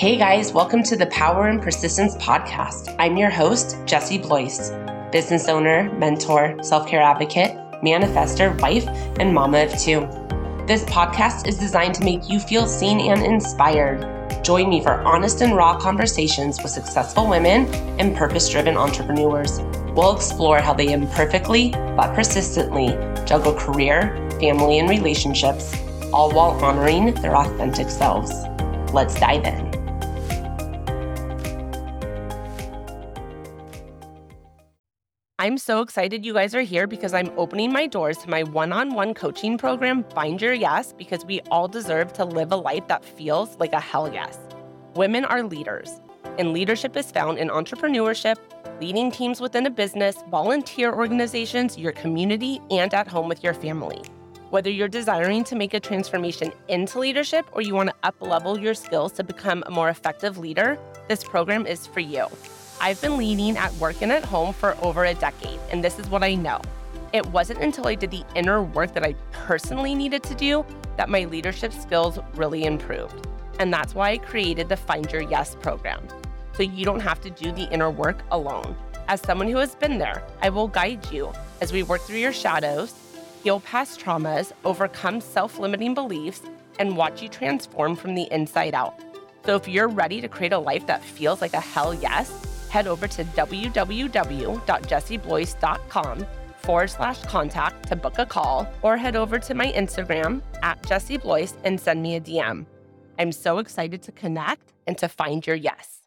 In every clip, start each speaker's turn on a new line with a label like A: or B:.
A: Hey guys, welcome to the Power and Persistence podcast. I'm your host, Jessie Blois, business owner, mentor, self care advocate, manifester, wife, and mama of two. This podcast is designed to make you feel seen and inspired. Join me for honest and raw conversations with successful women and purpose driven entrepreneurs. We'll explore how they imperfectly but persistently juggle career, family, and relationships, all while honoring their authentic selves. Let's dive in. I'm so excited you guys are here because I'm opening my doors to my one on one coaching program, Find Your Yes, because we all deserve to live a life that feels like a hell yes. Women are leaders, and leadership is found in entrepreneurship, leading teams within a business, volunteer organizations, your community, and at home with your family. Whether you're desiring to make a transformation into leadership or you want to up level your skills to become a more effective leader, this program is for you. I've been leading at work and at home for over a decade, and this is what I know. It wasn't until I did the inner work that I personally needed to do that my leadership skills really improved. And that's why I created the Find Your Yes program. So you don't have to do the inner work alone. As someone who has been there, I will guide you as we work through your shadows, heal past traumas, overcome self limiting beliefs, and watch you transform from the inside out. So if you're ready to create a life that feels like a hell yes, head over to www.jessieblois.com forward slash contact to book a call or head over to my Instagram at Blois and send me a DM. I'm so excited to connect and to find your yes.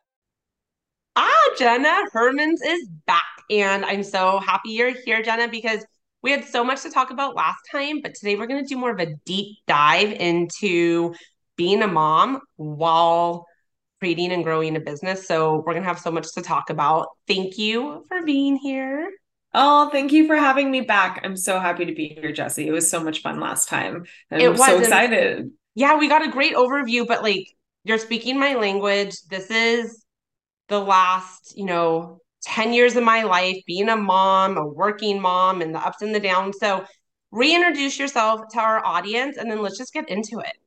A: Ah, Jenna Hermans is back. And I'm so happy you're here, Jenna, because we had so much to talk about last time, but today we're going to do more of a deep dive into being a mom while creating and growing a business. So we're going to have so much to talk about. Thank you for being here.
B: Oh, thank you for having me back. I'm so happy to be here, Jessie. It was so much fun last time. I'm it was so excited.
A: Yeah, we got a great overview, but like you're speaking my language. This is the last, you know, 10 years of my life being a mom, a working mom, and the ups and the downs. So reintroduce yourself to our audience and then let's just get into it.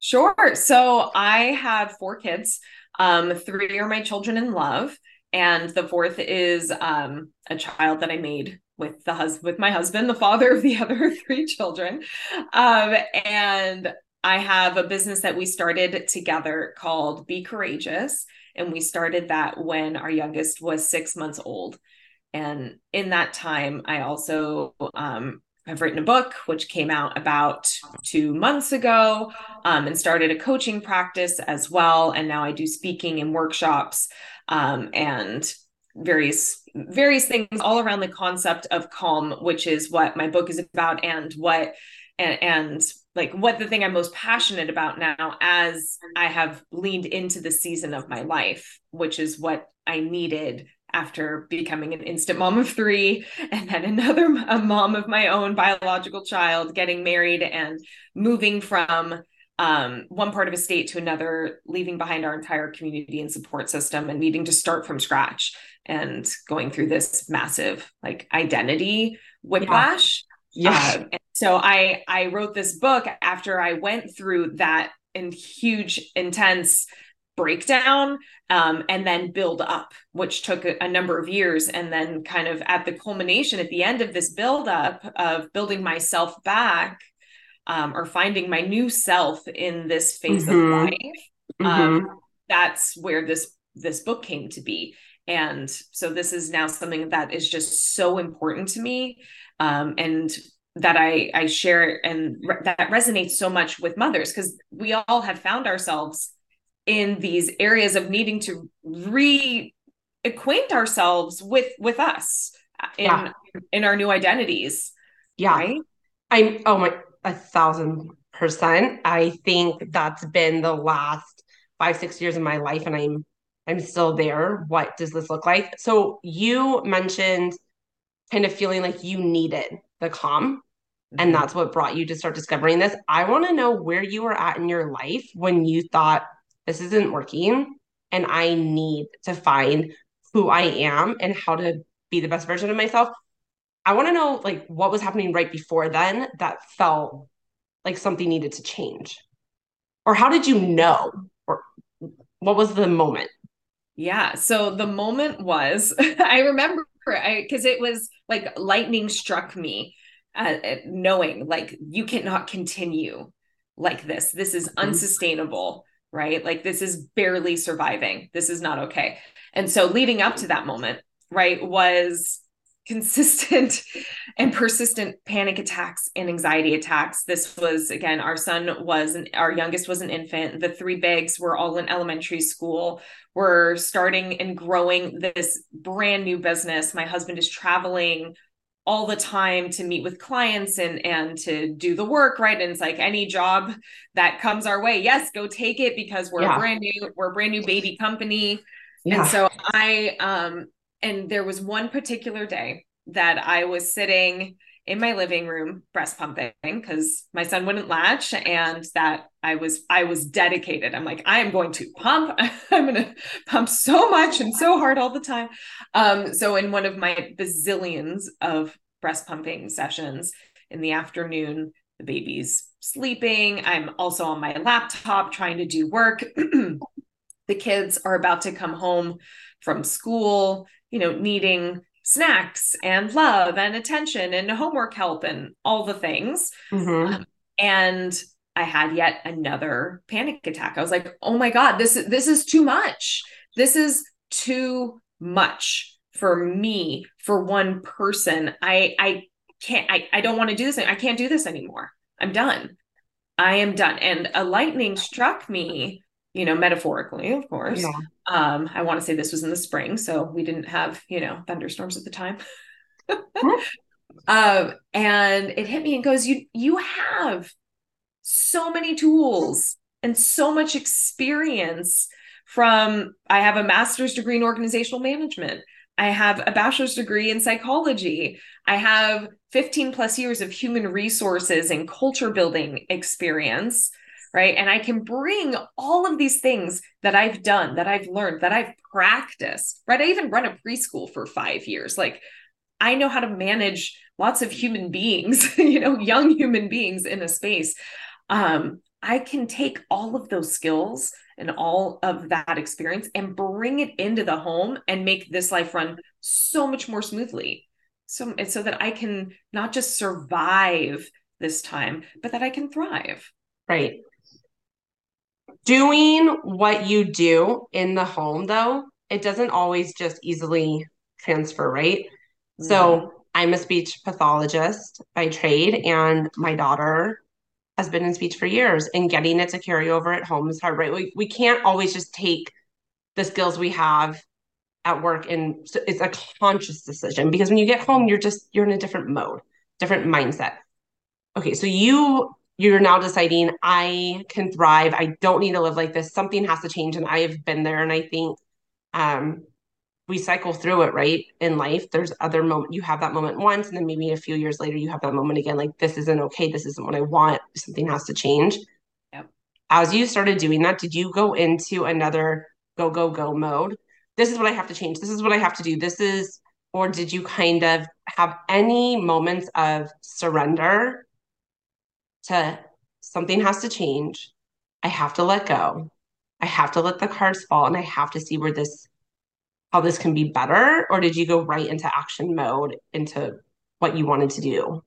B: Sure. So I had four kids. Um, three are my children in love, and the fourth is um, a child that I made with the hus- with my husband, the father of the other three children. Um, and I have a business that we started together called Be Courageous, and we started that when our youngest was six months old. And in that time, I also um, I've written a book, which came out about two months ago, um, and started a coaching practice as well. And now I do speaking and workshops um, and various various things all around the concept of calm, which is what my book is about, and what and, and like what the thing I'm most passionate about now as I have leaned into the season of my life, which is what I needed after becoming an instant mom of three and then another a mom of my own biological child getting married and moving from um, one part of a state to another leaving behind our entire community and support system and needing to start from scratch and going through this massive like identity whiplash yeah, yeah. Uh, so i i wrote this book after i went through that and huge intense breakdown um, and then build up, which took a, a, number of years. And then, kind of at the culmination, at the end of this build up of building myself back um, or finding my new self in this phase mm-hmm. of life, um, mm-hmm. that's where this this book came to be. And so this is now something that is just so important to me. Um, and that I I share and re- that resonates so much with mothers because we all have found ourselves in these areas of needing to reacquaint ourselves with with us in yeah. in our new identities
A: yeah right? i'm oh my a thousand percent i think that's been the last five six years of my life and i'm i'm still there what does this look like so you mentioned kind of feeling like you needed the calm and mm-hmm. that's what brought you to start discovering this i want to know where you were at in your life when you thought this isn't working and I need to find who I am and how to be the best version of myself. I want to know like what was happening right before then that felt like something needed to change. Or how did you know? Or what was the moment?
B: Yeah. So the moment was, I remember I because it was like lightning struck me, uh, knowing like you cannot continue like this. This is mm-hmm. unsustainable, right? Like this is barely surviving. This is not okay. And so leading up to that moment, right, was consistent and persistent panic attacks and anxiety attacks. This was again, our son was an, our youngest was an infant. The three bigs were all in elementary school. We're starting and growing this brand new business. My husband is traveling all the time to meet with clients and and to do the work right and it's like any job that comes our way yes go take it because we're yeah. a brand new we're a brand new baby company yeah. and so i um and there was one particular day that I was sitting in my living room breast pumping because my son wouldn't latch and that I was I was dedicated. I'm like, I am going to pump. I'm gonna pump so much and so hard all the time. Um, so in one of my bazillions of breast pumping sessions in the afternoon, the baby's sleeping. I'm also on my laptop trying to do work. the kids are about to come home from school you know, needing snacks and love and attention and homework help and all the things. Mm-hmm. Um, and I had yet another panic attack. I was like, "Oh my god, this is this is too much. This is too much for me for one person. I I can't I I don't want to do this. I can't do this anymore. I'm done. I am done." And a lightning struck me you know, metaphorically, of course. Yeah. Um, I want to say this was in the spring, so we didn't have, you know, thunderstorms at the time. um, and it hit me and goes, You you have so many tools and so much experience from I have a master's degree in organizational management. I have a bachelor's degree in psychology. I have 15 plus years of human resources and culture building experience right? And I can bring all of these things that I've done, that I've learned, that I've practiced, right? I even run a preschool for five years. Like I know how to manage lots of human beings, you know, young human beings in a space. Um, I can take all of those skills and all of that experience and bring it into the home and make this life run so much more smoothly. So, so that I can not just survive this time, but that I can thrive.
A: Right doing what you do in the home though it doesn't always just easily transfer right? Mm-hmm. so i'm a speech pathologist by trade and my daughter has been in speech for years and getting it to carry over at home is hard right? We, we can't always just take the skills we have at work and so it's a conscious decision because when you get home you're just you're in a different mode different mindset. Okay so you you're now deciding I can thrive. I don't need to live like this. Something has to change. And I have been there. And I think um, we cycle through it, right? In life, there's other moment you have that moment once, and then maybe a few years later you have that moment again. Like this isn't okay. This isn't what I want. Something has to change. Yep. As you started doing that, did you go into another go go go mode? This is what I have to change. This is what I have to do. This is, or did you kind of have any moments of surrender to something has to change. I have to let go. I have to let the cards fall and I have to see where this how this can be better or did you go right into action mode into what you wanted to do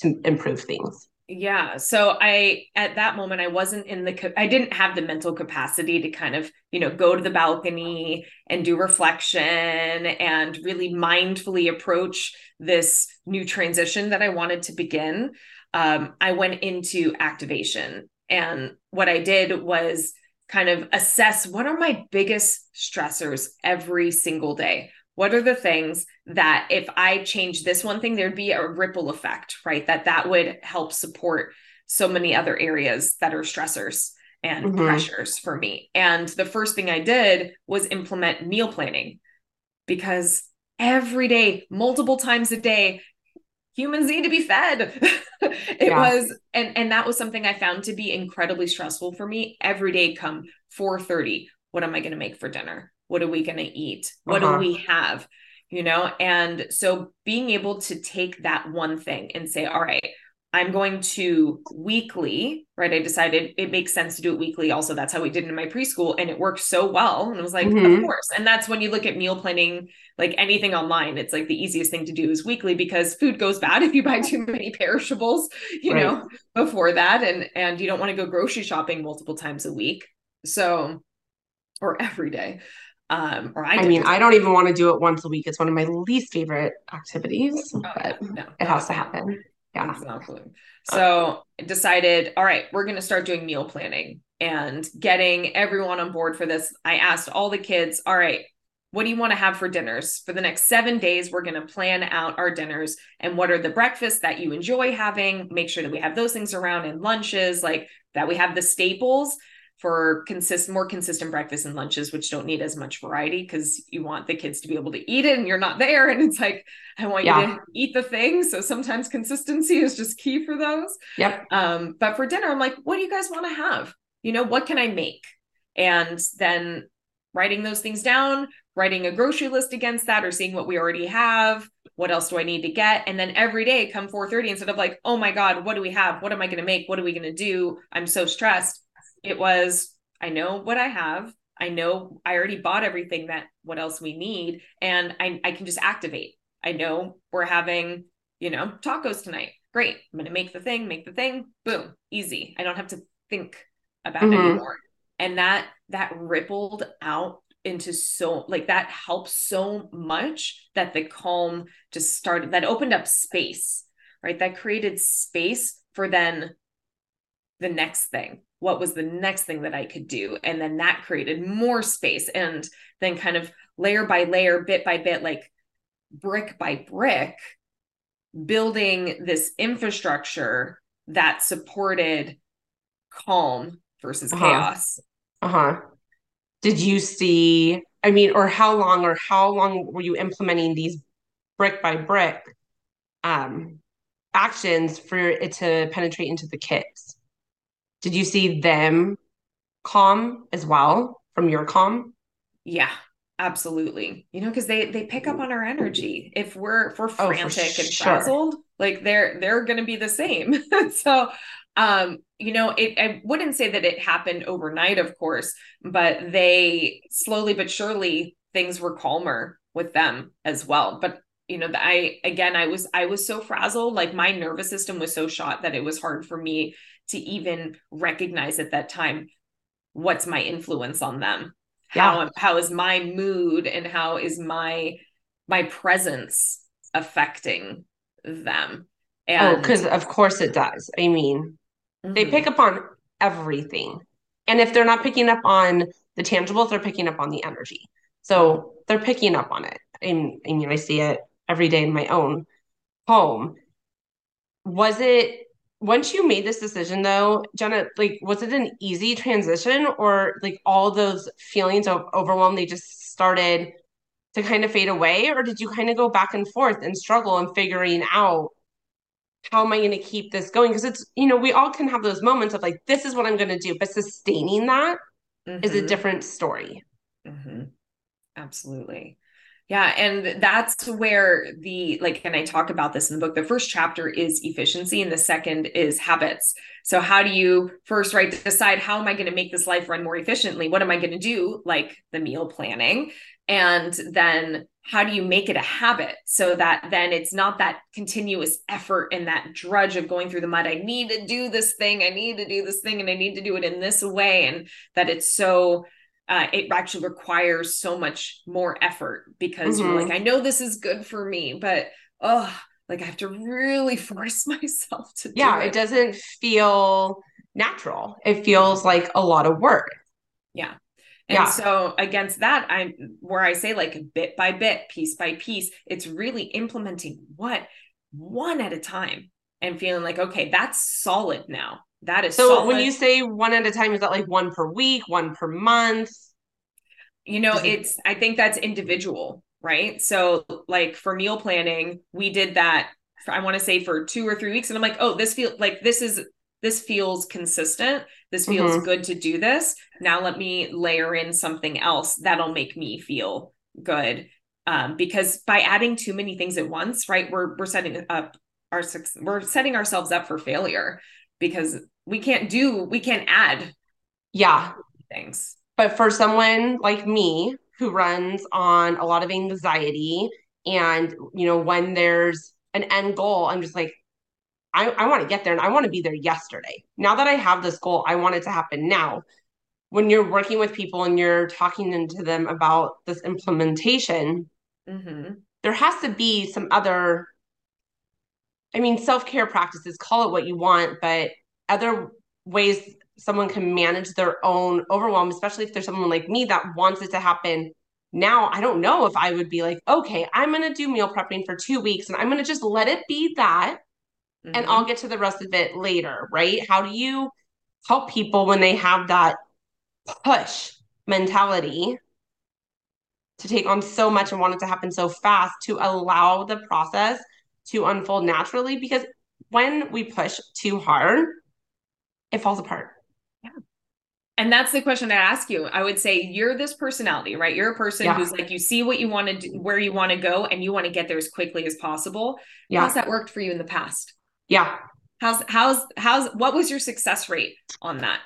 A: to improve things?
B: Yeah. So I, at that moment, I wasn't in the, I didn't have the mental capacity to kind of, you know, go to the balcony and do reflection and really mindfully approach this new transition that I wanted to begin um, I went into activation. And what I did was kind of assess what are my biggest stressors every single day? What are the things that if I change this one thing, there'd be a ripple effect, right? That that would help support so many other areas that are stressors and mm-hmm. pressures for me. And the first thing I did was implement meal planning because every day, multiple times a day, humans need to be fed. it yeah. was and and that was something I found to be incredibly stressful for me every day come 4:30 what am I going to make for dinner? What are we going to eat? What uh-huh. do we have? You know, and so being able to take that one thing and say, all right, I'm going to weekly, right? I decided it makes sense to do it weekly. Also, that's how we did it in my preschool, and it worked so well. And it was like, mm-hmm. of course. And that's when you look at meal planning, like anything online, it's like the easiest thing to do is weekly because food goes bad if you buy too many perishables, you right. know, before that, and and you don't want to go grocery shopping multiple times a week. So, or every day. Um, or I,
A: I mean, I don't even want to do it once a week. It's one of my least favorite activities, oh, but no, it has to happen. Yeah.
B: Exactly. So decided, all right, we're going to start doing meal planning and getting everyone on board for this. I asked all the kids, all right, what do you want to have for dinners? For the next seven days, we're going to plan out our dinners and what are the breakfasts that you enjoy having. Make sure that we have those things around and lunches, like that we have the staples for consist more consistent breakfasts and lunches which don't need as much variety because you want the kids to be able to eat it and you're not there. And it's like i want yeah. you to eat the thing so sometimes consistency is just key for those.
A: Yep.
B: Um but for dinner i'm like what do you guys want to have? You know what can i make? And then writing those things down writing a grocery list against that or seeing what we already have. What else do i need to get? And then every day come 4.30 instead of like oh my god what do we have? What am i going to make? What are we going to do? I'm so stressed it was I know what I have. I know I already bought everything that what else we need and I I can just activate. I know we're having, you know, tacos tonight. Great. I'm going to make the thing, make the thing. Boom. Easy. I don't have to think about mm-hmm. it anymore. And that that rippled out into so like that helped so much that the calm just started that opened up space, right? That created space for then the next thing what was the next thing that I could do. And then that created more space. And then, kind of layer by layer, bit by bit, like brick by brick, building this infrastructure that supported calm versus uh-huh. chaos.
A: Uh huh. Did you see? I mean, or how long, or how long were you implementing these brick by brick um, actions for it to penetrate into the kids? Did you see them calm as well from your calm?
B: Yeah, absolutely. You know, because they they pick up on our energy. If we're if we're oh, frantic and sure. frazzled, like they're they're gonna be the same. so um you know it i wouldn't say that it happened overnight of course but they slowly but surely things were calmer with them as well but you know i again i was i was so frazzled like my nervous system was so shot that it was hard for me to even recognize at that time what's my influence on them. Yeah. how how is my mood and how is my my presence affecting them?
A: Oh, and oh because of course it does. I mean mm-hmm. they pick up on everything. And if they're not picking up on the tangibles they're picking up on the energy. So they're picking up on it. I mean i see it every day in my own home. Was it once you made this decision though jenna like was it an easy transition or like all those feelings of overwhelm they just started to kind of fade away or did you kind of go back and forth and struggle and figuring out how am i going to keep this going because it's you know we all can have those moments of like this is what i'm going to do but sustaining that mm-hmm. is a different story
B: mm-hmm. absolutely yeah. And that's where the, like, and I talk about this in the book. The first chapter is efficiency, and the second is habits. So, how do you first, right, decide how am I going to make this life run more efficiently? What am I going to do? Like the meal planning. And then how do you make it a habit so that then it's not that continuous effort and that drudge of going through the mud? I need to do this thing. I need to do this thing, and I need to do it in this way. And that it's so, uh, it actually requires so much more effort because mm-hmm. you're like, I know this is good for me, but oh, like I have to really force myself to
A: yeah,
B: it.
A: it doesn't feel natural. It feels like a lot of work.
B: Yeah. And yeah. so against that, I'm where I say like bit by bit, piece by piece, it's really implementing what one at a time and feeling like, okay, that's solid now. That is
A: so
B: solid.
A: when you say one at a time, is that like one per week, one per month?
B: You know, it's I think that's individual, right? So like for meal planning, we did that for, I want to say for two or three weeks. And I'm like, oh, this feels like this is this feels consistent. This feels mm-hmm. good to do this. Now let me layer in something else that'll make me feel good. Um, because by adding too many things at once, right, we're we're setting up our we're setting ourselves up for failure because we can't do we can't add
A: yeah.
B: things.
A: But for someone like me who runs on a lot of anxiety and you know when there's an end goal i'm just like i, I want to get there and i want to be there yesterday. Now that i have this goal i want it to happen now. When you're working with people and you're talking to them about this implementation mm-hmm. there has to be some other i mean self-care practices call it what you want but other ways someone can manage their own overwhelm especially if there's someone like me that wants it to happen now i don't know if i would be like okay i'm going to do meal prepping for two weeks and i'm going to just let it be that mm-hmm. and i'll get to the rest of it later right how do you help people when they have that push mentality to take on so much and want it to happen so fast to allow the process to unfold naturally because when we push too hard it falls apart.
B: Yeah. And that's the question i ask you. I would say you're this personality right? You're a person yeah. who's like you see what you want to do where you want to go and you want to get there as quickly as possible. Yeah. how's that worked for you in the past?
A: Yeah.
B: How's how's how's what was your success rate on that?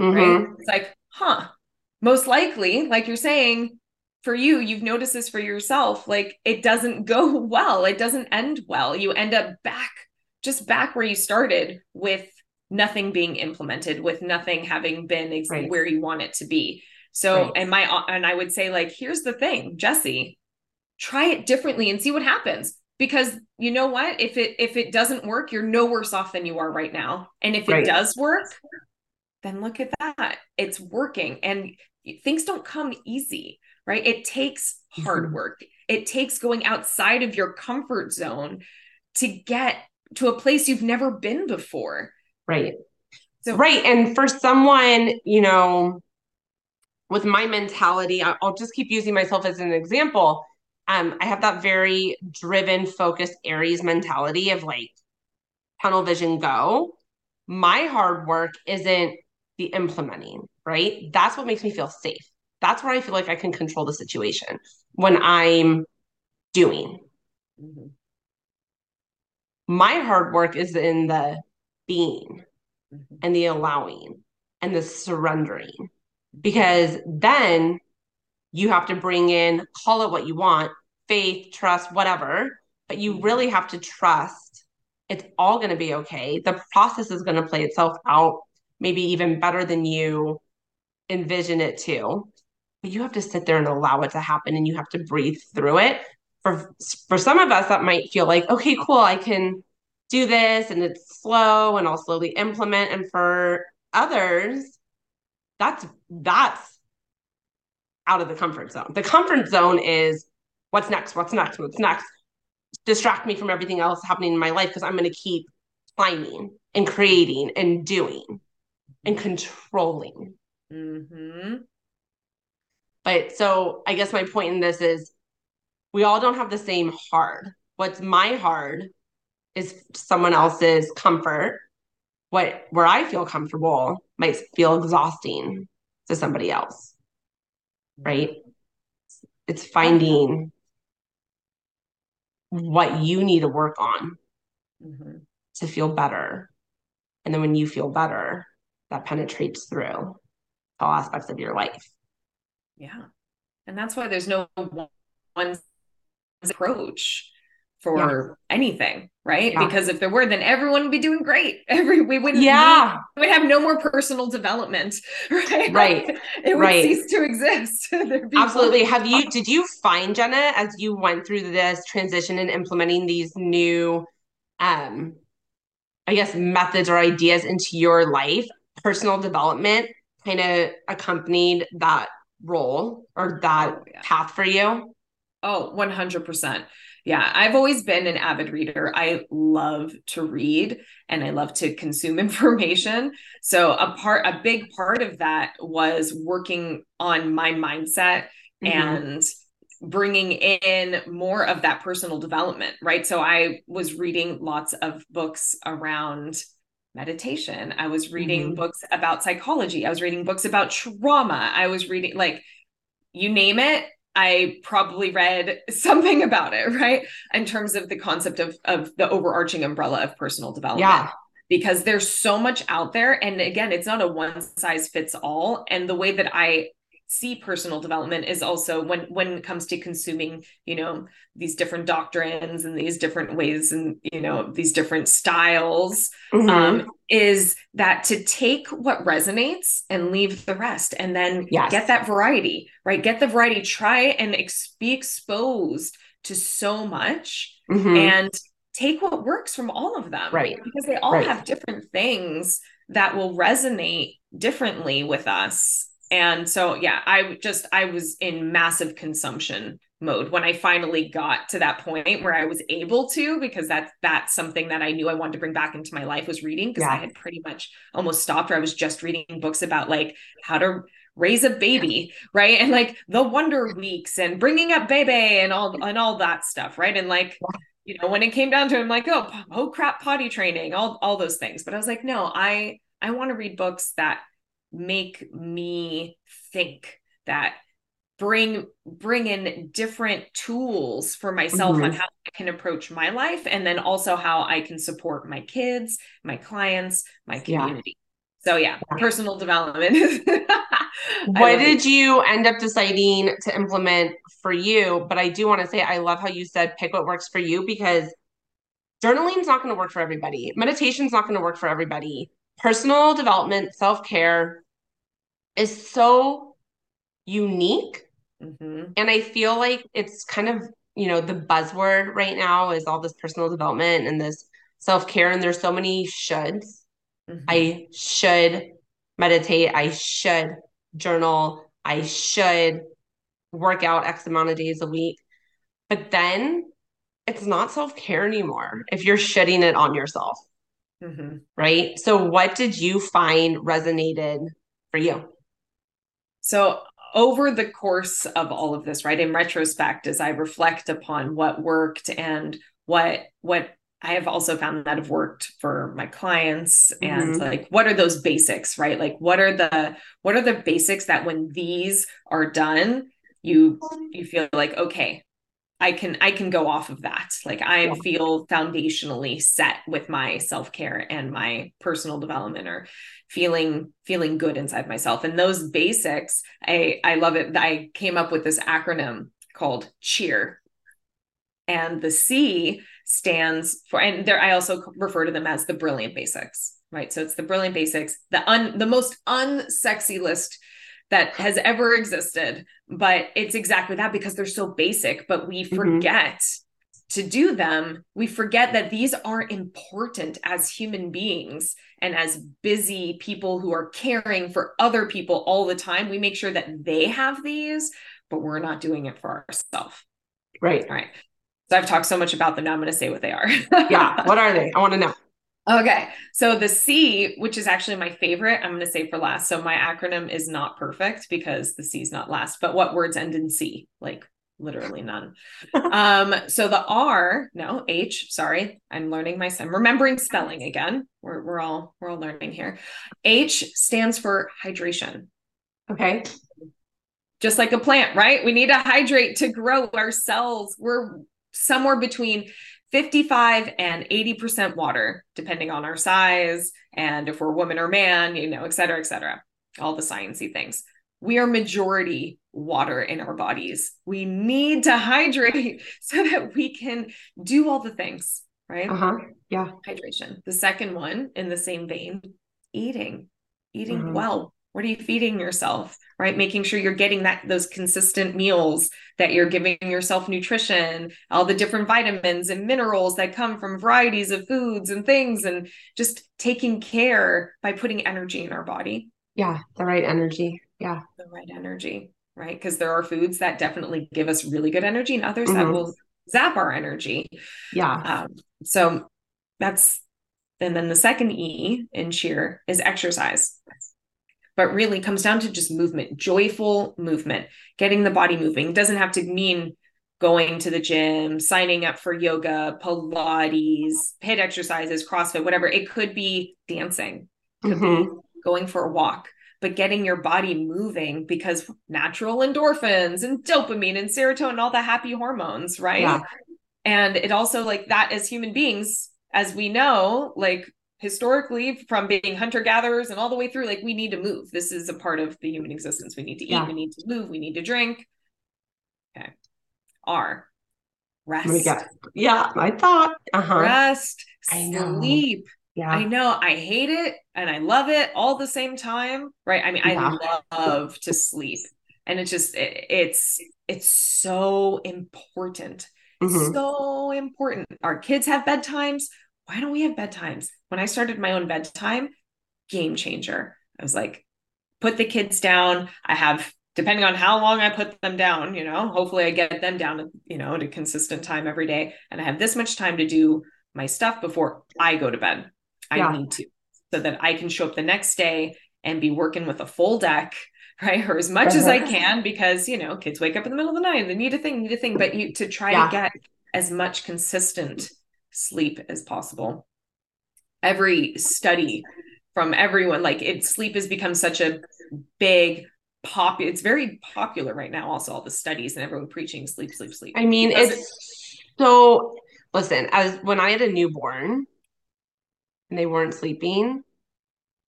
B: Mm-hmm. right? It's like huh, most likely, like you're saying, for you, you've noticed this for yourself, like it doesn't go well. It doesn't end well. You end up back, just back where you started with nothing being implemented, with nothing having been ex- right. where you want it to be. So, right. and my, and I would say, like, here's the thing, Jessie, try it differently and see what happens because you know what if it if it doesn't work you're no worse off than you are right now and if right. it does work then look at that. It's working. And things don't come easy, right? It takes hard mm-hmm. work. It takes going outside of your comfort zone to get to a place you've never been before.
A: Right. So, right. And for someone, you know, with my mentality, I'll just keep using myself as an example. Um, I have that very driven, focused Aries mentality of like tunnel vision go. My hard work isn't the implementing, right? That's what makes me feel safe. That's where I feel like I can control the situation when I'm doing. Mm-hmm. My hard work is in the being mm-hmm. and the allowing and the surrendering because then you have to bring in, call it what you want, faith, trust, whatever, but you mm-hmm. really have to trust it's all going to be okay. The process is going to play itself out maybe even better than you envision it to but you have to sit there and allow it to happen and you have to breathe through it. For for some of us that might feel like okay cool i can do this and it's slow and i'll slowly implement. And for others that's that's out of the comfort zone. The comfort zone is what's next? What's next? What's next? Distract me from everything else happening in my life because i'm going to keep climbing and creating and doing and controlling. Mm-hmm. But so I guess my point in this is we all don't have the same hard. What's my hard is someone else's comfort. What where I feel comfortable might feel exhausting to somebody else. Right? It's finding what you need to work on mm-hmm. to feel better. And then when you feel better, that penetrates through all aspects of your life.
B: Yeah. And that's why there's no one approach for yeah. anything, right? Yeah. Because if there were, then everyone would be doing great. Every we wouldn't yeah. We would have no more personal development, right?
A: Right.
B: it would
A: right.
B: cease to exist.
A: Absolutely. Have you did you find Jenna as you went through this transition and implementing these new um I guess methods or ideas into your life? personal development kind of accompanied that role or that oh, yeah. path for you?
B: Oh, 100%. Yeah, I've always been an avid reader. I love to read and I love to consume information. So a part a big part of that was working on my mindset mm-hmm. and bringing in more of that personal development, right? So I was reading lots of books around meditation. I was reading mm-hmm. books about psychology. I was reading books about trauma. I was reading like you name it, I probably read something about it, right? In terms of the concept of of the overarching umbrella of personal development.
A: Yeah.
B: Because there's so much out there. And again, it's not a one size fits all. And the way that I see personal development is also when when it comes to consuming you know these different doctrines and these different ways and you know these different styles mm-hmm. um, is that to take what resonates and leave the rest and then yes. get that variety right get the variety try and ex- be exposed to so much mm-hmm. and take what works from all of them
A: right
B: because they all right. have different things that will resonate differently with us and so yeah i just i was in massive consumption mode when i finally got to that point where i was able to because that's that's something that i knew i wanted to bring back into my life was reading because yeah. i had pretty much almost stopped where i was just reading books about like how to raise a baby right? And like the wonder weeks and bringing up baby and all and all that stuff right? And like you know when it came down to it, i'm like oh oh crap potty training all all those things. But i was like no i i want to read books that make me think that bring bring in different tools for myself mm-hmm. on how I can approach my life and then also how I can support my kids, my clients, my community. Yeah. So yeah, yeah, personal development.
A: what did you end up deciding to implement for you? But I do want to say I love how you said pick what works for you because journaling is not going to work for everybody. Meditation is not going to work for everybody personal development, self care is so unique. Mm-hmm. And I feel like it's kind of, you know, the buzzword right now is all this personal development and this self care. And there's so many shoulds. Mm-hmm. I should meditate. I should journal. I should work out X amount of days a week. But then it's not self care anymore if you're shutting it on yourself. Mm-hmm. Right. So, what did you find resonated for you?
B: So, over the course of all of this, right, in retrospect, as I reflect upon what worked and what, what I have also found that have worked for my clients and mm-hmm. like what are those basics, right? Like what are the what are the basics that when these are done, you you feel like okay, I can I can go off of that. Like I yeah. feel foundationally set with my self-care and my personal development or feeling feeling good inside myself. And those basics, I I love it. I came up with this acronym called cheer. And the C stands for and there I also refer to them as the brilliant basics, right? So it's the brilliant basics, the un the most unsexy list that has ever existed but it's exactly that because they're so basic but we mm-hmm. forget mm-hmm. to do them. We forget that these are important as human beings and as busy people who are caring for other people all the time. We make sure that they have these but we're not doing it for ourselves.
A: Right.
B: All right. So i've talked so much about them now i'm going to say what they are.
A: Yeah. What are they? I want to know
B: Okay. So the C, which is actually my favorite, I'm going to say for last. So my acronym is not perfect because the C is not last, but what words end in C? Like literally none. um, so the R, no, H, sorry. I'm learning my I'm remembering spelling again. We're we're all we're all learning here. H stands for hydration.
A: Okay.
B: Just like a plant, right? We need to hydrate to grow our cells. We're somewhere between 55 and 80% water, depending on our size and if we're a woman or man, you know, et cetera, et cetera, all the sciencey things. We are majority water in our bodies. We need to hydrate so that we can do all the things, right?
A: Uh-huh. Yeah.
B: Hydration. The second one, in the same vein, eating, eating uh-huh. well, what are you feeding yourself right? Making sure you're getting that those consistent meals that you're giving yourself nutrition all the different vitamins and minerals that come from varieties of foods and things and just taking care by putting energy in our body.
A: Yeah the right energy. Yeah.
B: The right energy right? Because there are foods that definitely give us really good energy and others mm-hmm. that will zap our energy.
A: Yeah.
B: Um, so that's and then the second e in cheer is exercise but really comes down to just movement, joyful movement, getting the body moving. It doesn't have to mean going to the gym, signing up for yoga, Pilates, HIIT exercises, CrossFit, whatever. It could be dancing, could mm-hmm. be going for a walk, but getting your body moving because natural endorphins and dopamine and serotonin, all the happy hormones, right? Yeah. And it also like that as human beings, as we know, like historically from being hunter gatherers and all the way through, like we need to move. This is a part of the human existence. We need to eat, yeah. we need to move, we need to drink. Okay. R. Rest.
A: Yeah, I thought. Uh-huh.
B: Rest. I. Sleep. Yeah. I know. I hate it and I love it all the same time. Right. I mean, yeah. I love to sleep. And it's just it, it's it's so important. Mm-hmm. So important. Our kids have bedtimes. Why don't we have bedtimes? When I started my own bedtime, game changer. I was like, put the kids down. I have depending on how long I put them down, you know, hopefully I get them down, you know, at a consistent time every day. And I have this much time to do my stuff before I go to bed. I yeah. need to, so that I can show up the next day and be working with a full deck, right? Or as much as I uh-huh. can, because, you know, kids wake up in the middle of the night, they need a thing, need a thing, but you to try yeah. to get as much consistent sleep as possible. Every study from everyone, like it, sleep has become such a big pop it's very popular right now also all the studies and everyone preaching sleep sleep sleep
A: i mean it's it- so listen as when i had a newborn and they weren't sleeping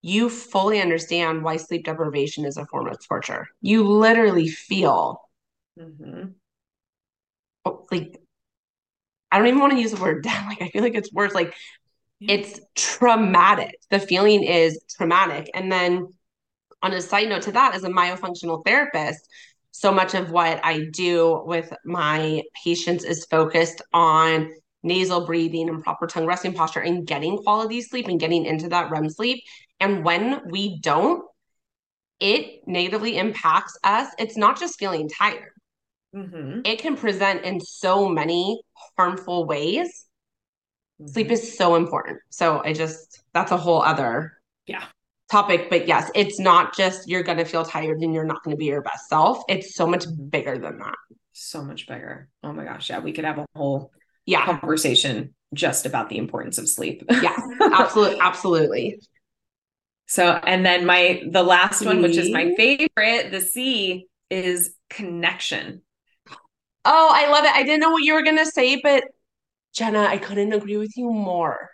A: you fully understand why sleep deprivation is a form of torture you literally feel mm-hmm. like i don't even want to use the word dead like i feel like it's worse like it's traumatic the feeling is traumatic and then on a side note to that, as a myofunctional therapist, so much of what I do with my patients is focused on nasal breathing and proper tongue resting posture and getting quality sleep and getting into that REM sleep. And when we don't, it negatively impacts us. It's not just feeling tired, mm-hmm. it can present in so many harmful ways. Mm-hmm. Sleep is so important. So I just, that's a whole other
B: yeah.
A: topic but yes it's not just you're going to feel tired and you're not going to be your best self. It's so much bigger than that.
B: So much bigger. Oh my gosh. Yeah we could have a whole yeah. conversation just about the importance of sleep.
A: Yeah absolutely absolutely.
B: So and then my the last one which is my favorite the c is connection
A: oh i love it i didn't know what you were going to say but jenna i couldn't agree with you more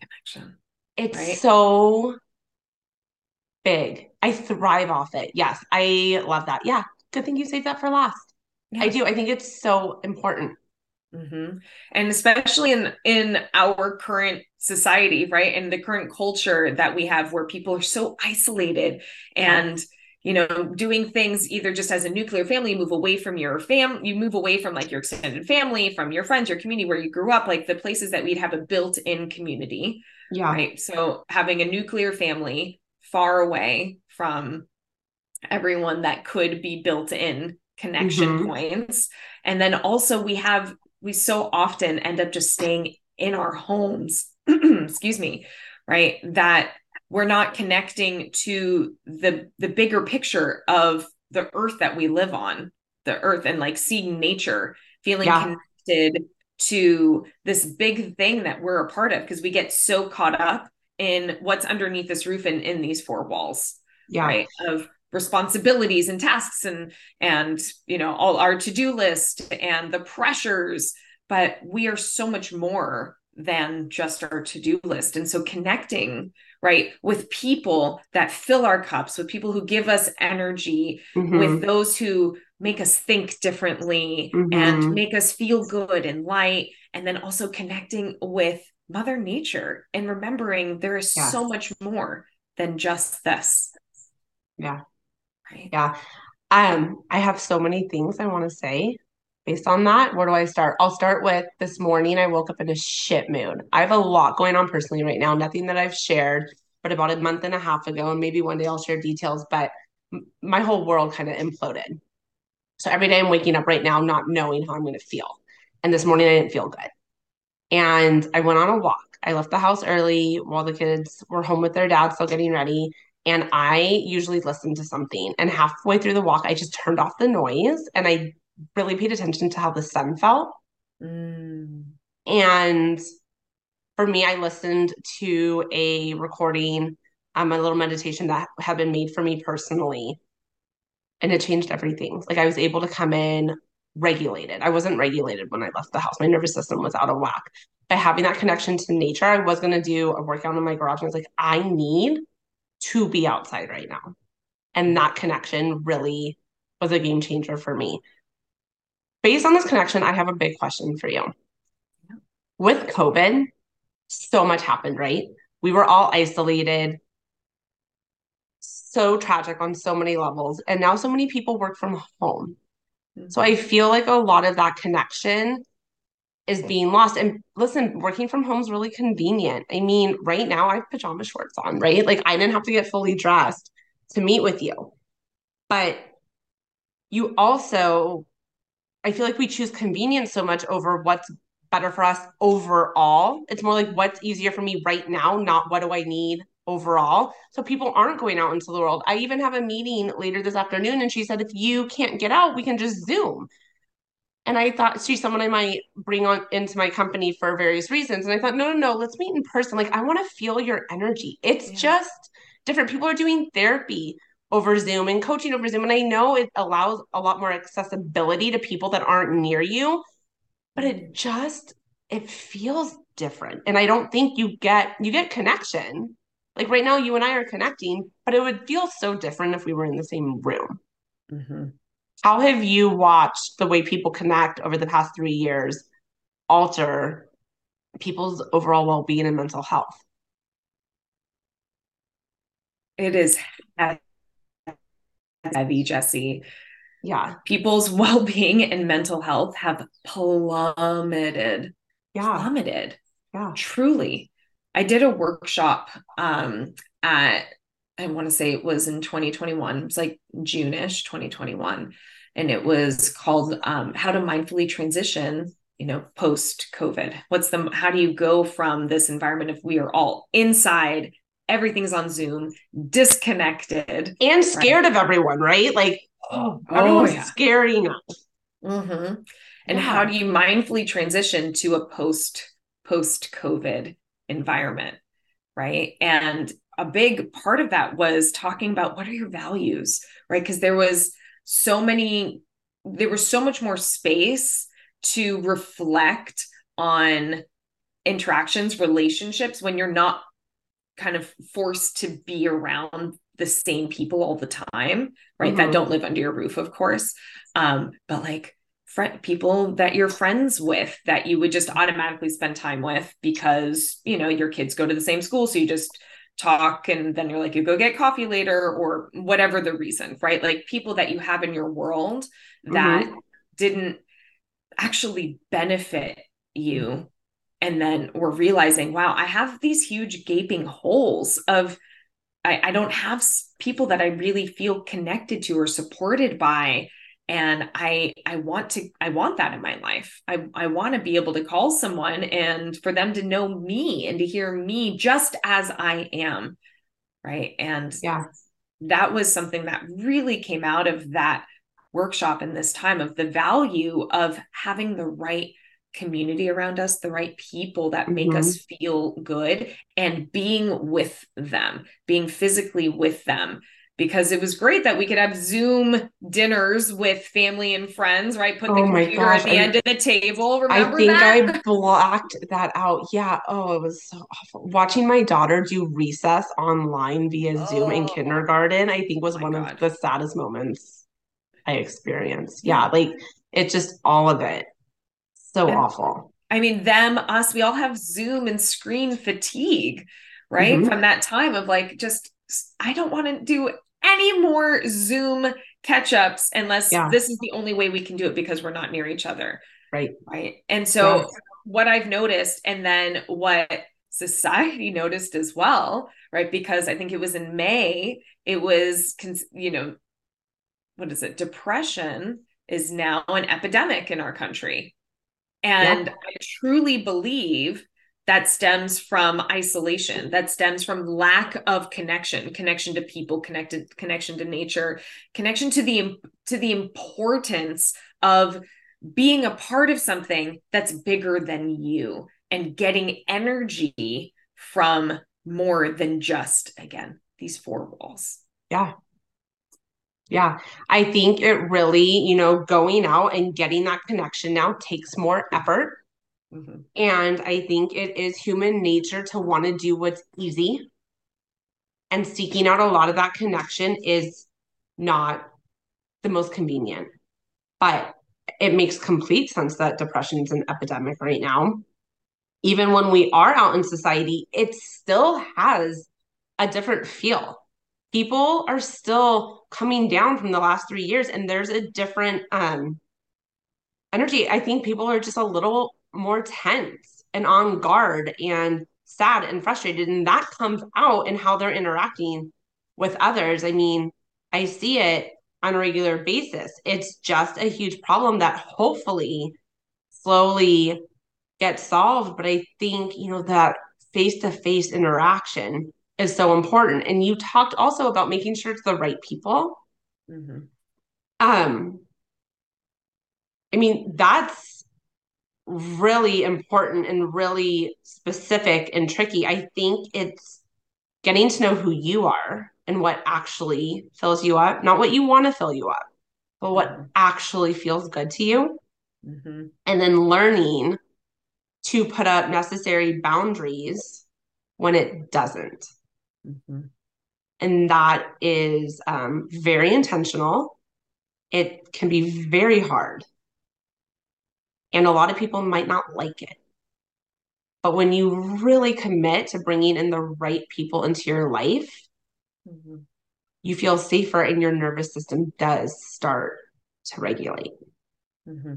B: connection
A: it's right? so big. I thrive off it. Yes, I love that. Yeah, good thing you saved that for last. Yeah. I do. I think it's so important.
B: Mm-hmm. And especially in in our current society, right, and the current culture that we have, where people are so isolated and you know doing things either just as a nuclear family you move away from your fam you move away from like your extended family from your friends your community where you grew up like the places that we'd have a built-in community
A: yeah.
B: right? So having a nuclear family far away from everyone that could be built in connection mm-hmm. points. And then also we have we so often end up just staying in our homes excuse me right? That we're not connecting to the the bigger picture of the earth that we live on the earth and like seeing nature feeling yeah. connected to this big thing that we're a part of because we get so caught up in what's underneath this roof and in these four walls
A: yeah.
B: right of responsibilities and tasks and and you know all our to-do list and the pressures but we are so much more than just our to-do list and so connecting right with people that fill our cups with people who give us energy mm-hmm. with those who make us think differently mm-hmm. and make us feel good and light and then also connecting with mother nature and remembering there is yes. so much more than just this
A: yeah right yeah um i have so many things i want to say based on that where do i start i'll start with this morning i woke up in a shit mood i have a lot going on personally right now nothing that i've shared but about a month and a half ago and maybe one day i'll share details but my whole world kind of imploded so every day i'm waking up right now not knowing how i'm going to feel and this morning i didn't feel good and I went on a walk. I left the house early while the kids were home with their dad, still getting ready. And I usually listen to something. And halfway through the walk, I just turned off the noise and I really paid attention to how the sun felt. Mm. And for me, I listened to a recording um, a little meditation that had been made for me personally. And it changed everything. Like I was able to come in regulated. I wasn't regulated when I left the house. My nervous system was out of whack. By having that connection to nature, I was going to do a workout in my garage. And I was like, I need to be outside right now. And that connection really was a game changer for me. Based on this connection, I have a big question for you. With COVID, so much happened, right? We were all isolated so tragic on so many levels. And now so many people work from home. So I feel like a lot of that connection is being lost. And listen, working from home is really convenient. I mean, right now I have pajama shorts on, right? Like I didn't have to get fully dressed to meet with you. But you also, I feel like we choose convenience so much over what's better for us overall. It's more like what's easier for me right now, not what do I need overall. So people aren't going out into the world. I even have a meeting later this afternoon and she said, if you can't get out, we can just Zoom. And I thought she's someone I might bring on into my company for various reasons. And I thought, no, no, no, let's meet in person. Like, I want to feel your energy. It's yeah. just different. People are doing therapy over Zoom and coaching over Zoom. And I know it allows a lot more accessibility to people that aren't near you, but it just, it feels different. And I don't think you get, you get connection like right now, you and I are connecting, but it would feel so different if we were in the same room. Mm-hmm. How have you watched the way people connect over the past three years alter people's overall well being and mental health?
B: It is heavy, Jessie.
A: Yeah.
B: People's well being and mental health have plummeted.
A: Yeah.
B: Plummeted.
A: Yeah.
B: Truly. I did a workshop um, at I want to say it was in 2021. It's like June-ish 2021. And it was called um, How to Mindfully Transition, you know, post COVID. What's the how do you go from this environment if we are all inside, everything's on Zoom, disconnected.
A: And scared right? of everyone, right? Like, oh, everyone's oh, yeah. scaring us.
B: Mm-hmm. And yeah. how do you mindfully transition to a post post COVID environment right and a big part of that was talking about what are your values right because there was so many there was so much more space to reflect on interactions relationships when you're not kind of forced to be around the same people all the time right mm-hmm. that don't live under your roof of course um but like friend people that you're friends with that you would just automatically spend time with because you know your kids go to the same school so you just talk and then you're like you go get coffee later or whatever the reason right like people that you have in your world that mm-hmm. didn't actually benefit you and then we're realizing wow i have these huge gaping holes of I, I don't have people that i really feel connected to or supported by. And i i want to i want that in my life. I i want to be able to call someone and for them to know me and to hear me just as i am right? And
A: yeah.
B: that was something that really came out of that workshop in this time of the value of having the right community around us, the right people that make mm-hmm. us feel good, and being with them, being physically with them because it was great that we could have Zoom dinners with family and friends, right? Put the oh computer gosh. at the I, end of the table. Remember
A: I think
B: that?
A: I blocked that out. Yeah. Oh, it was so awful. Watching my daughter do recess online via oh. Zoom in oh. kindergarten, I think was one God. of the saddest moments I experienced. Yeah. Like it's just all of it. So and, awful.
B: I mean, them, us, we all have Zoom and screen fatigue, right? Mm-hmm. From that time of like just I don't want to do any more Zoom catch ups unless yeah. this is the only way we can do it because we're not near each other.
A: Right.
B: Right. And so, yes. what I've noticed, and then what society noticed as well, right? Because I think it was in May, it was, you know, what is it? Depression is now an epidemic in our country. And yeah. I truly believe that stems from isolation that stems from lack of connection connection to people connected connection to nature connection to the to the importance of being a part of something that's bigger than you and getting energy from more than just again these four walls.
A: Yeah. Yeah. I think it really, you know, going out and getting that connection now takes more effort. Mm-hmm. And I think it is human nature to want to do what's easy. And seeking out a lot of that connection is not the most convenient. But it makes complete sense that depression is an epidemic right now. Even when we are out in society, it still has a different feel. People are still coming down from the last three years, and there's a different um, energy. I think people are just a little more tense and on guard and sad and frustrated. And that comes out in how they're interacting with others. I mean, I see it on a regular basis. It's just a huge problem that hopefully slowly gets solved. But I think, you know, that face to face interaction is so important. And you talked also about making sure it's the right people. Mm-hmm. Um, I mean, that's really important and really specific and tricky. I think it's getting to know who you are and what actually fills you up, not what you want to fill you up, but what mm-hmm. actually feels good to you. Mm-hmm. And then learning to put up necessary boundaries when it doesn't. Mm-hmm. And that is um, very intentional. It can be very hard. And a lot of people might not like it. But when you really commit to bringing in the right people into your life, mm-hmm. you feel safer and your nervous system does start to regulate. Mm-hmm.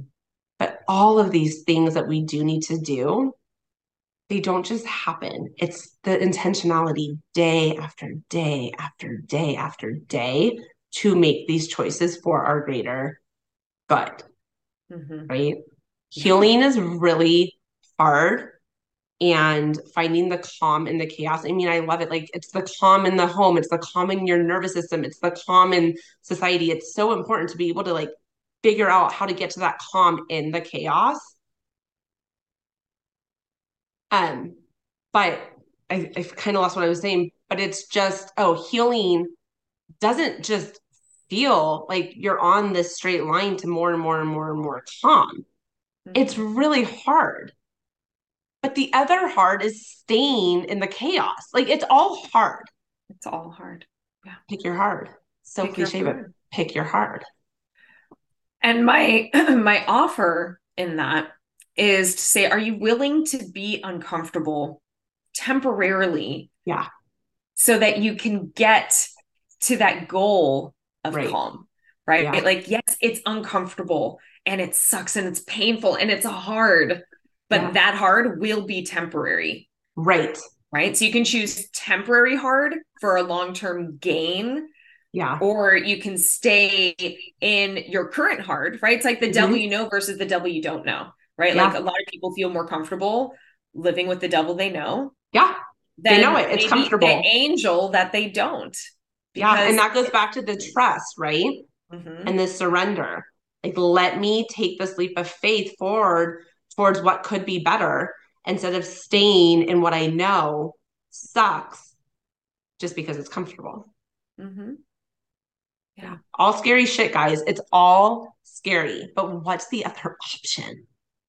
A: But all of these things that we do need to do, they don't just happen. It's the intentionality day after day after day after day to make these choices for our greater good. Mm-hmm. Right? Healing is really hard and finding the calm in the chaos. I mean, I love it. Like it's the calm in the home, it's the calm in your nervous system, it's the calm in society. It's so important to be able to like figure out how to get to that calm in the chaos. Um, but I, I kind of lost what I was saying, but it's just, oh, healing doesn't just feel like you're on this straight line to more and more and more and more calm. Mm-hmm. It's really hard but the other hard is staying in the chaos. Like it's all hard.
B: It's all hard.
A: Yeah. Pick your hard. So pick cliche, but pick your hard.
B: And my my offer in that is to say, are you willing to be uncomfortable temporarily?
A: Yeah.
B: So that you can get to that goal of right. calm. Right. Yeah. Like, yes, it's uncomfortable and it sucks and it's painful and it's hard but yeah. that hard will be temporary.
A: Right.
B: Right. So you can choose temporary hard for a long term gain.
A: Yeah.
B: Or you can stay in your current hard, right? It's like the mm-hmm. devil you know versus the devil you don't know, right? Yeah. Like a lot of people feel more comfortable living with the devil they know.
A: Yeah. They know it. It's comfortable.
B: The angel that they don't.
A: Yeah. And that goes back to the trust, right? Mm-hmm. And the surrender. Like, let me take this leap of faith forward towards what could be better instead of staying in what I know sucks just because it's comfortable. Mm-hmm. Yeah. All scary shit, guys. It's all scary. But what's the other option?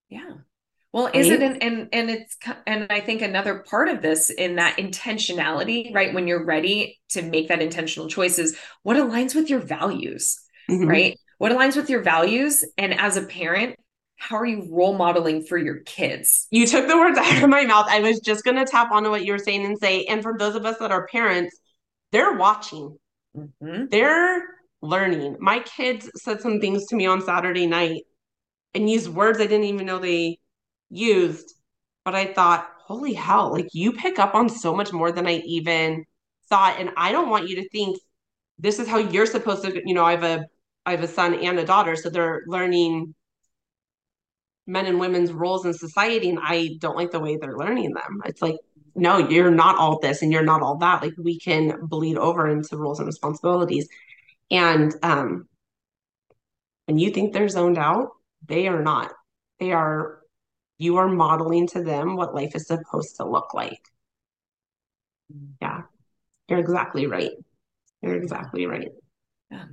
B: Yeah. Well, is it and and and it's and I think another part of this in that intentionality, right? When you're ready to make that intentional choice is what aligns with your values, mm-hmm. right? What aligns with your values and as a parent, how are you role modeling for your kids?
A: You took the words out of my mouth. I was just going to tap onto what you were saying and say, and for those of us that are parents, they're watching, mm-hmm. they're learning. My kids said some things to me on Saturday night and used words I didn't even know they used, but I thought, holy hell, like you pick up on so much more than I even thought. And I don't want you to think this is how you're supposed to, you know, I have a I have a son and a daughter, so they're learning men and women's roles in society and I don't like the way they're learning them. It's like, no, you're not all this and you're not all that. Like we can bleed over into roles and responsibilities. And um when you think they're zoned out, they are not. They are you are modeling to them what life is supposed to look like. Mm. Yeah. You're exactly right. You're exactly right.
B: Yeah.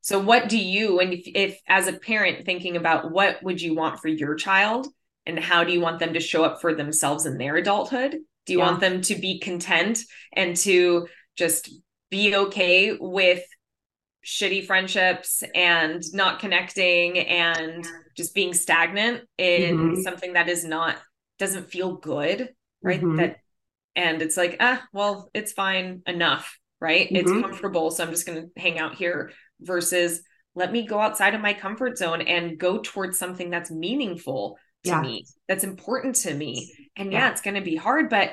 B: So what do you and if, if as a parent thinking about what would you want for your child and how do you want them to show up for themselves in their adulthood? Do you yeah. want them to be content and to just be okay with shitty friendships and not connecting and just being stagnant in mm-hmm. something that is not doesn't feel good right mm-hmm. that and it's like ah well it's fine enough right mm-hmm. it's comfortable so i'm just going to hang out here versus let me go outside of my comfort zone and go towards something that's meaningful to yeah. me that's important to me and yeah, yeah it's going to be hard but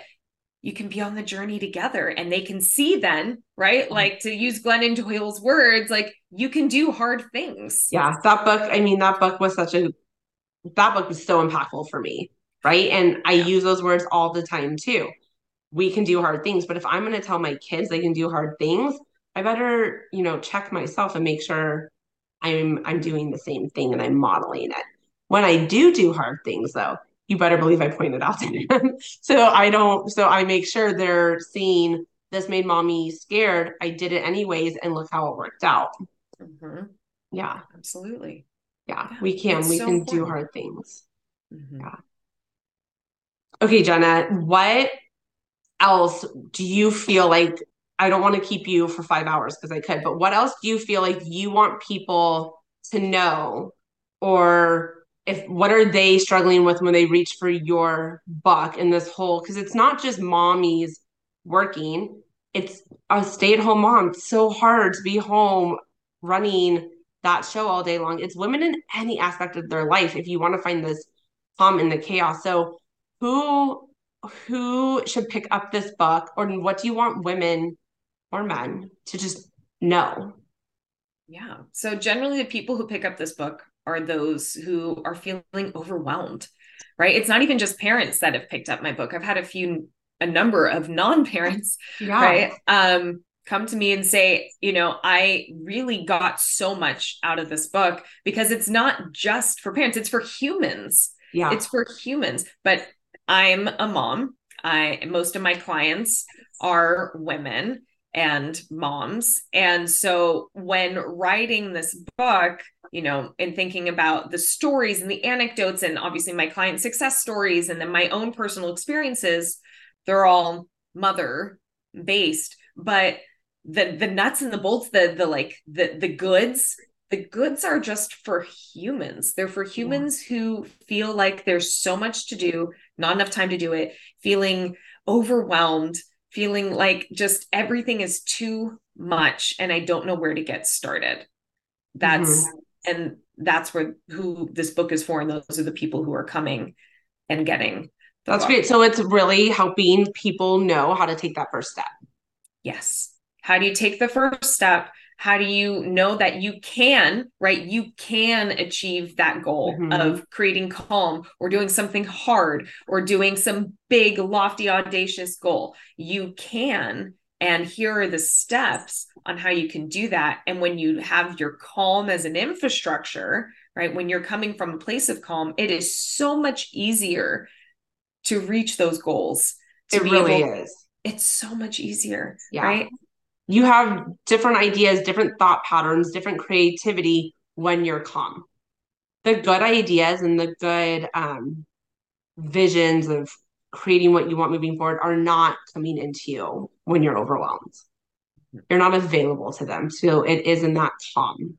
B: you can be on the journey together and they can see then, right? Mm-hmm. Like to use Glennon Doyle's words, like you can do hard things.
A: Yeah, that book, I mean, that book was such a, that book was so impactful for me, right? And I yeah. use those words all the time too. We can do hard things, but if I'm going to tell my kids they can do hard things, I better, you know, check myself and make sure I'm I'm doing the same thing and I'm modeling it. When I do do hard things though, you better believe I pointed out to them. so I don't, so I make sure they're seeing this made mommy scared. I did it anyways, and look how it worked out. Mm-hmm. Yeah,
B: absolutely.
A: Yeah, we can. It's we so can do hard things. Mm-hmm. Yeah. Okay, Jenna, what else do you feel like? I don't want to keep you for five hours because I could, but what else do you feel like you want people to know or if what are they struggling with when they reach for your buck in this whole because it's not just mommies working. It's a stay-at-home mom. It's so hard to be home running that show all day long. It's women in any aspect of their life if you want to find this calm in the chaos. So who who should pick up this book or what do you want women or men to just know?
B: Yeah. So generally the people who pick up this book are those who are feeling overwhelmed, right? It's not even just parents that have picked up my book. I've had a few, a number of non-parents, yeah. right? Um, come to me and say, you know, I really got so much out of this book because it's not just for parents, it's for humans. Yeah. It's for humans. But I'm a mom. I most of my clients are women and moms. And so when writing this book, you know, and thinking about the stories and the anecdotes, and obviously my client success stories, and then my own personal experiences, they're all mother based. But the the nuts and the bolts, the the like the the goods, the goods are just for humans. They're for humans yeah. who feel like there's so much to do, not enough time to do it, feeling overwhelmed, feeling like just everything is too much and I don't know where to get started. That's mm-hmm and that's where who this book is for and those are the people who are coming and getting
A: that's book. great. So it's really helping people know how to take that first step.
B: Yes. How do you take the first step? How do you know that you can right? You can achieve that goal mm-hmm. of creating calm or doing something hard or doing some big lofty audacious goal. You can and here are the steps on how you can do that. And when you have your calm as an infrastructure, right, when you're coming from a place of calm, it is so much easier to reach those goals.
A: it really able, is.
B: It's so much easier. Yeah. Right.
A: You have different ideas, different thought patterns, different creativity when you're calm. The good ideas and the good um, visions of creating what you want moving forward are not coming into you when you're overwhelmed. You're not available to them. So it is in that calm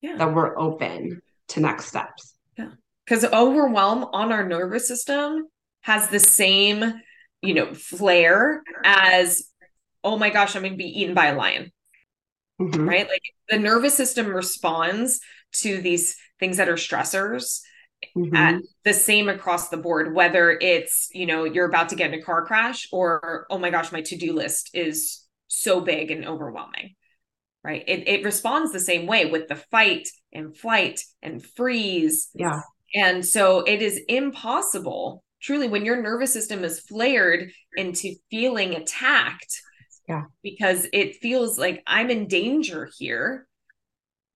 A: yeah. that we're open to next steps.
B: Yeah. Because overwhelm on our nervous system has the same, you know, flair as, oh my gosh, I'm going to be eaten by a lion. Mm-hmm. Right. Like the nervous system responds to these things that are stressors mm-hmm. at the same across the board whether it's you know you're about to get in a car crash or oh my gosh my to-do list is so big and overwhelming right? It, it responds the same way with the fight and flight and freeze.
A: Yeah.
B: And so it is impossible truly when your nervous system is flared into feeling attacked
A: yeah.
B: because it feels like i'm in danger here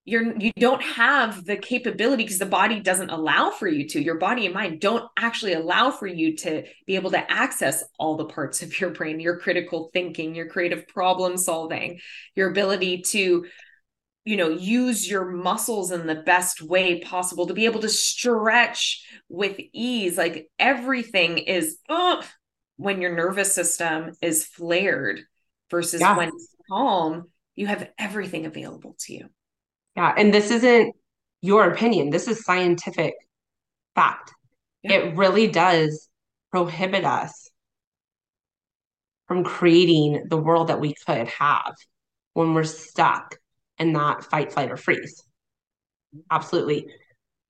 B: you're you don't have the capability because the body doesn't allow for you to. Your body and mind don't actually allow for you to be able to access all the parts of your brain your critical thinking your creative problem solving your ability to you know use your muscles in the best way possible to be able to stretch with ease. Like everything is uh, when your nervous system is flared versus yeah. when it's calm you have everything available to you
A: yeah. And this isn't your opinion, this is scientific fact. Yeah. It really does prohibit us from creating the world that we could have when we're stuck in that fight, flight, or freeze. Absolutely.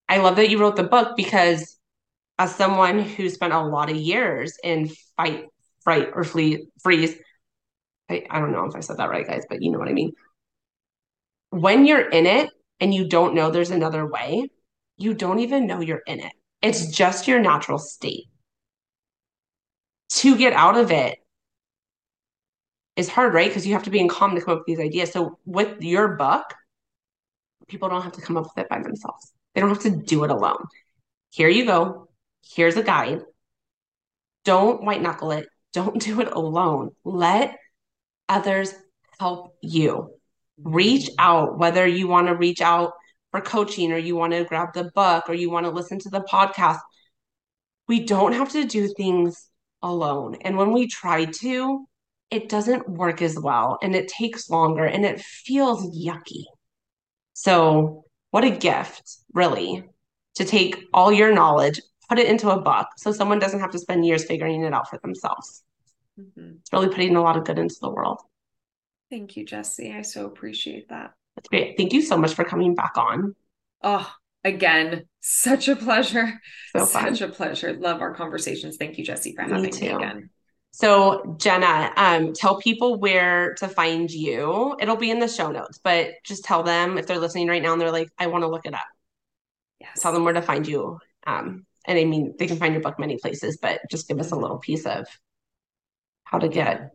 A: I love that you wrote the book because as someone who spent a lot of years in fight, fright, or flee, freeze, I, I don't know if I said that right, guys, but you know what I mean when you're in it and you don't know there's another way, you don't even know you're in it. It's just your natural state. To get out of it is hard, right? Because you have to be in calm to come up with these ideas. So with your book, people don't have to come up with it by themselves. They don't have to do it alone. Here you go. Here's a guide. Don't white knuckle it. Don't do it alone. Let others help you reach out, whether you want to reach out for coaching or you want to grab the book or you want to listen to the podcast. We don't have to do things alone. And when we try to, it doesn't work as well and it takes longer and it feels yucky. So, what a gift, really, to take all your knowledge, put it into a book so someone doesn't have to spend years figuring it out for themselves. Mm-hmm. It's really putting a lot of good into the world.
B: Thank you, Jessie. I so appreciate that.
A: That's great. Thank you so much for coming back on.
B: Oh, again, such a pleasure. So such a pleasure. Love our conversations. Thank you, Jessie, for having me, me again.
A: So, Jenna, um, tell people where to find you. It'll be in the show notes, but just tell them if they're listening right now and they're like, I want to look it up. Yes. Tell them where to find you. Um, and I mean, they can find your book many places, but just give us a little piece of how to get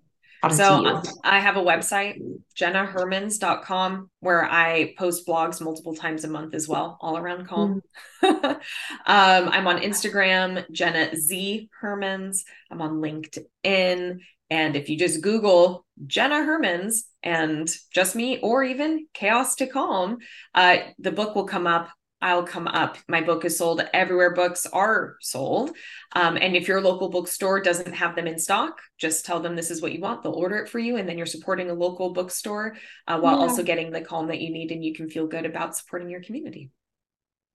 B: so I have a website, jennahermans.com, where I post blogs multiple times a month as well, all around calm. Mm. um, I'm on Instagram, Jenna Z Hermans. I'm on LinkedIn. And if you just Google Jenna Hermans and just me, or even Chaos to Calm, uh, the book will come up I'll come up. My book is sold everywhere books are sold. Um, and if your local bookstore doesn't have them in stock, just tell them this is what you want. They'll order it for you. And then you're supporting a local bookstore uh, while yeah. also getting the calm that you need. And you can feel good about supporting your community.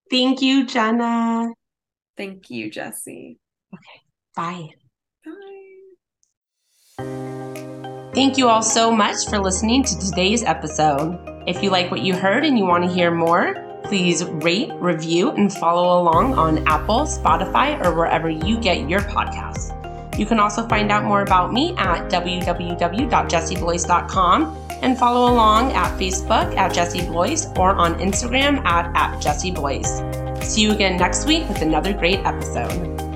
A: Thank you, Jenna.
B: Thank you, Jessie.
A: Okay. Bye.
B: Bye.
A: Thank you all so much for listening to today's episode. If you like what you heard and you want to hear more, Please rate, review, and follow along on Apple, Spotify, or wherever you get your podcasts. You can also find out more about me at www.jessieblois.com and follow along at Facebook at Jessie Blois or on Instagram at, at. See you again next week with another great episode.